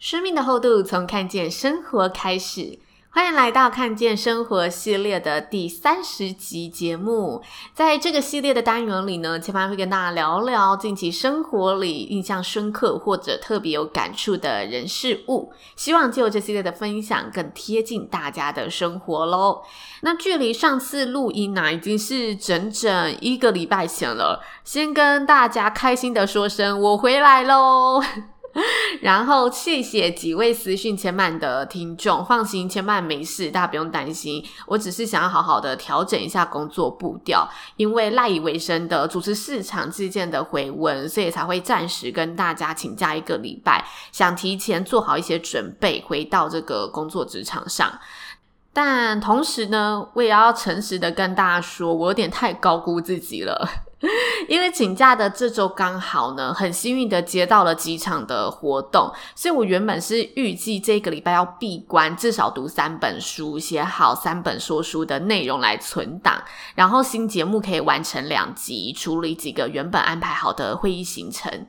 生命的厚度，从看见生活开始。欢迎来到看见生活系列的第三十集节目。在这个系列的单元里呢，千嫚会跟大家聊聊近期生活里印象深刻或者特别有感触的人事物。希望就这系列的分享，更贴近大家的生活喽。那距离上次录音呢，已经是整整一个礼拜前了。先跟大家开心的说声，我回来喽。然后谢谢几位私讯千嫚的听众，放心，千嫚没事，大家不用担心。我只是想要好好的调整一下工作步调，因为赖以为生的主持市场之间的回温，所以才会暂时跟大家请假一个礼拜，想提前做好一些准备，回到这个工作职场上。但同时呢，我也要诚实的跟大家说，我有点太高估自己了。因为请假的这周刚好呢，很幸运的接到了几场的活动，所以我原本是预计这个礼拜要闭关，至少读三本书，写好三本说书的内容来存档，然后新节目可以完成两集，处理几个原本安排好的会议行程。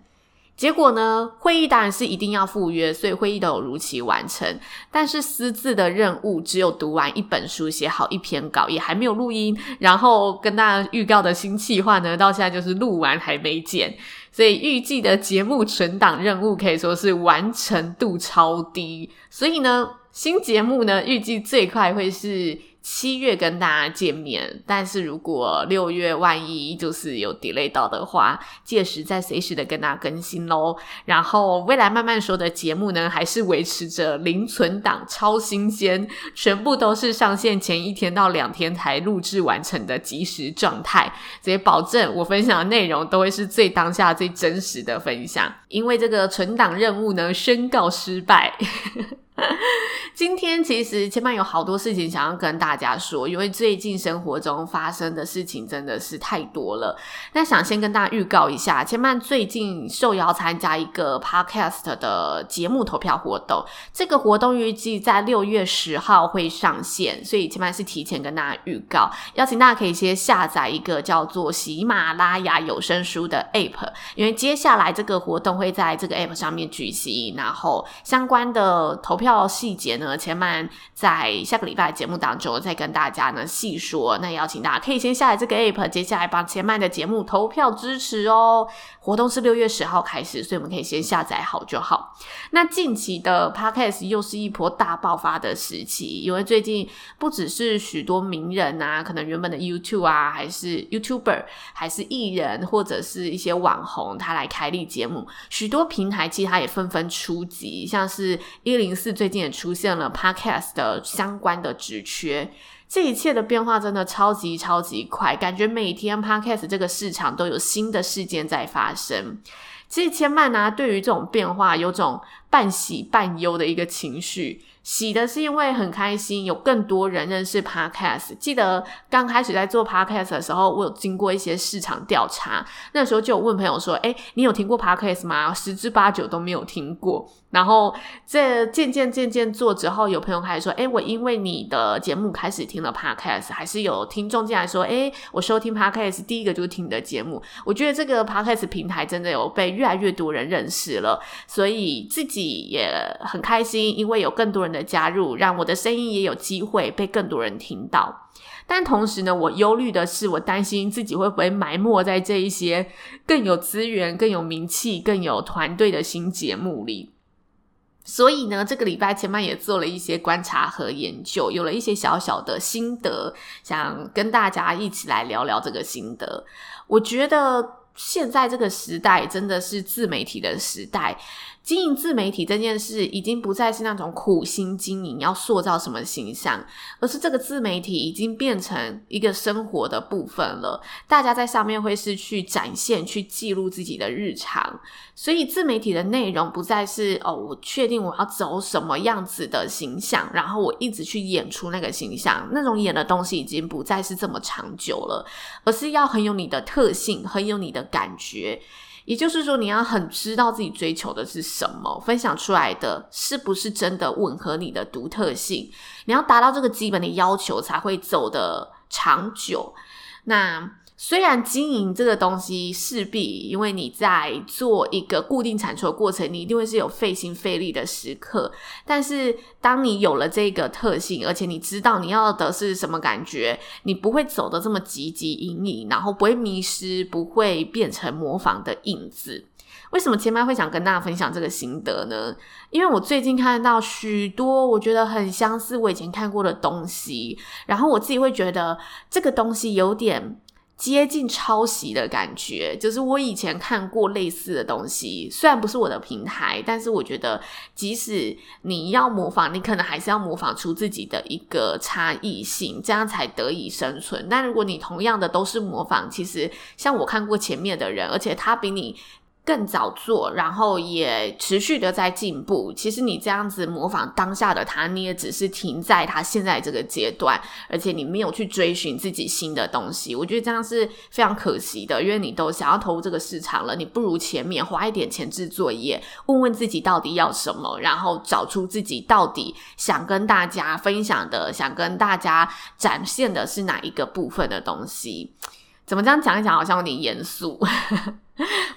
结果呢，会议当然是一定要赴约，所以会议都有如期完成。但是私自的任务只有读完一本书，写好一篇稿，也还没有录音。然后跟大家预告的新计划呢，到现在就是录完还没剪，所以预计的节目存档任务可以说是完成度超低。所以呢，新节目呢，预计最快会是。七月跟大家见面，但是如果六月万一就是有 delay 到的话，届时再随时的跟大家更新喽。然后未来慢慢说的节目呢，还是维持着零存档、超新鲜，全部都是上线前一天到两天才录制完成的即时状态，所以保证我分享的内容都会是最当下、最真实的分享。因为这个存档任务呢，宣告失败。今天其实千嫚有好多事情想要跟大家说，因为最近生活中发生的事情真的是太多了。那想先跟大家预告一下，千嫚最近受邀参加一个 podcast 的节目投票活动，这个活动预计在六月十号会上线，所以千嫚是提前跟大家预告，邀请大家可以先下载一个叫做喜马拉雅有声书的 app，因为接下来这个活动会在这个 app 上面举行，然后相关的投票到细节呢，千曼在下个礼拜节目当中再跟大家呢细说。那邀请大家可以先下载这个 app，接下来帮千曼的节目投票支持哦。活动是六月十号开始，所以我们可以先下载好就好。那近期的 podcast 又是一波大爆发的时期，因为最近不只是许多名人啊，可能原本的 YouTube 啊，还是 YouTuber，还是艺人，或者是一些网红，他来开立节目，许多平台其实他也纷纷出击，像是一零四最近也出现了 podcast 的相关的职缺。这一切的变化真的超级超级快，感觉每天 podcast 这个市场都有新的事件在发生。其实千曼呢，对于这种变化有种半喜半忧的一个情绪。喜的是因为很开心，有更多人认识 podcast。记得刚开始在做 podcast 的时候，我有经过一些市场调查，那时候就有问朋友说：“诶，你有听过 podcast 吗？”十之八九都没有听过。然后这渐渐渐渐做之后，有朋友开始说：“诶，我因为你的节目开始听了 podcast。”还是有听众进来说：“诶，我收听 podcast 第一个就是听你的节目。”我觉得这个 podcast 平台真的有被越来越多人认识了，所以自己也很开心，因为有更多人的加入，让我的声音也有机会被更多人听到。但同时呢，我忧虑的是，我担心自己会不会埋没在这一些更有资源、更有名气、更有团队的新节目里。所以呢，这个礼拜前面也做了一些观察和研究，有了一些小小的心得，想跟大家一起来聊聊这个心得。我觉得。现在这个时代真的是自媒体的时代，经营自媒体这件事已经不再是那种苦心经营，要塑造什么形象，而是这个自媒体已经变成一个生活的部分了。大家在上面会是去展现、去记录自己的日常，所以自媒体的内容不再是哦，我确定我要走什么样子的形象，然后我一直去演出那个形象，那种演的东西已经不再是这么长久了，而是要很有你的特性，很有你的感觉。也就是说，你要很知道自己追求的是什么，分享出来的是不是真的吻合你的独特性？你要达到这个基本的要求，才会走得长久。那。虽然经营这个东西势必，因为你在做一个固定产出的过程，你一定会是有费心费力的时刻。但是，当你有了这个特性，而且你知道你要的是什么感觉，你不会走得这么汲汲营营，然后不会迷失，不会变成模仿的影子。为什么前麦会想跟大家分享这个心得呢？因为我最近看到许多我觉得很相似我以前看过的东西，然后我自己会觉得这个东西有点。接近抄袭的感觉，就是我以前看过类似的东西，虽然不是我的平台，但是我觉得，即使你要模仿，你可能还是要模仿出自己的一个差异性，这样才得以生存。但如果你同样的都是模仿，其实像我看过前面的人，而且他比你。更早做，然后也持续的在进步。其实你这样子模仿当下的他，你也只是停在他现在这个阶段，而且你没有去追寻自己新的东西。我觉得这样是非常可惜的，因为你都想要投入这个市场了，你不如前面花一点前置作业，问问自己到底要什么，然后找出自己到底想跟大家分享的，想跟大家展现的是哪一个部分的东西。怎么这样讲一讲，好像有点严肃。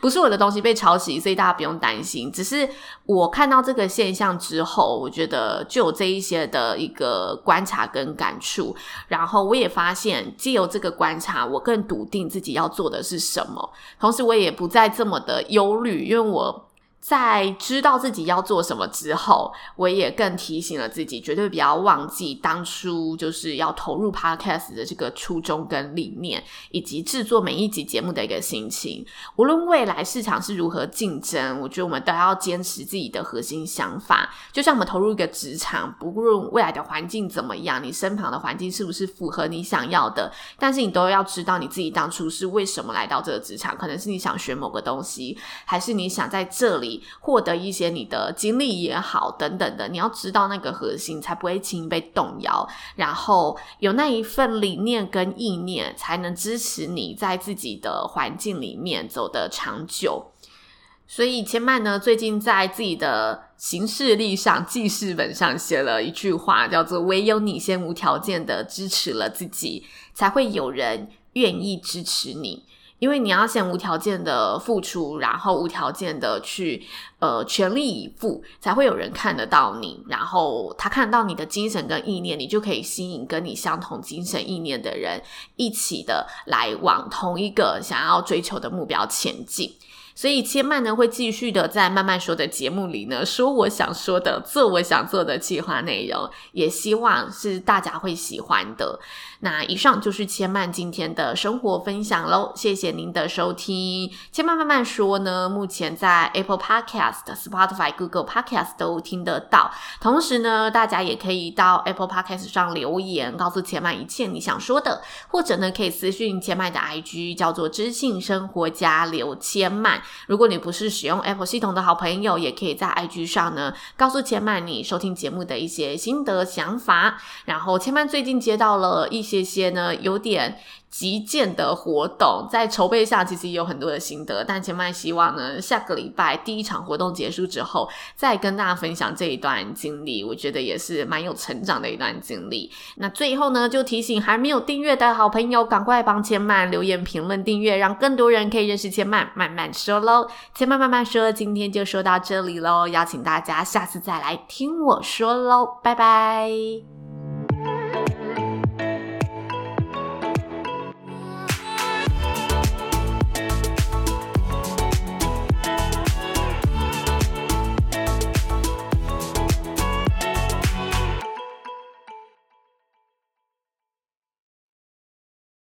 不是我的东西被抄袭，所以大家不用担心。只是我看到这个现象之后，我觉得就有这一些的一个观察跟感触。然后我也发现，借由这个观察，我更笃定自己要做的是什么。同时，我也不再这么的忧虑，因为我。在知道自己要做什么之后，我也更提醒了自己，绝对不要忘记当初就是要投入 Podcast 的这个初衷跟理念，以及制作每一集节目的一个心情。无论未来市场是如何竞争，我觉得我们都要坚持自己的核心想法。就像我们投入一个职场，不论未来的环境怎么样，你身旁的环境是不是符合你想要的，但是你都要知道你自己当初是为什么来到这个职场。可能是你想学某个东西，还是你想在这里。获得一些你的经历也好，等等的，你要知道那个核心，才不会轻易被动摇。然后有那一份理念跟意念，才能支持你在自己的环境里面走得长久。所以千麦呢，最近在自己的行事历上记事本上写了一句话，叫做“唯有你先无条件的支持了自己，才会有人愿意支持你”。因为你要先无条件的付出，然后无条件的去呃全力以赴，才会有人看得到你。然后他看到你的精神跟意念，你就可以吸引跟你相同精神意念的人，一起的来往同一个想要追求的目标前进。所以千曼呢，会继续的在慢慢说的节目里呢，说我想说的，做我想做的计划内容，也希望是大家会喜欢的。那以上就是千曼今天的生活分享喽，谢谢您的收听。千曼慢慢说呢，目前在 Apple Podcast、Spotify、Google Podcast 都听得到。同时呢，大家也可以到 Apple Podcast 上留言，告诉千曼一切你想说的，或者呢，可以私讯千曼的 IG，叫做知性生活家刘千曼。如果你不是使用 Apple 系统的好朋友，也可以在 IG 上呢，告诉千曼你收听节目的一些心得想法。然后千曼最近接到了一些。些呢，有点极简的活动，在筹备上其实也有很多的心得，但千嫚希望呢，下个礼拜第一场活动结束之后，再跟大家分享这一段经历，我觉得也是蛮有成长的一段经历。那最后呢，就提醒还没有订阅的好朋友，赶快帮千曼留言评论订阅，让更多人可以认识千曼。慢慢说喽，千曼慢慢说，今天就说到这里喽，邀请大家下次再来听我说喽，拜拜。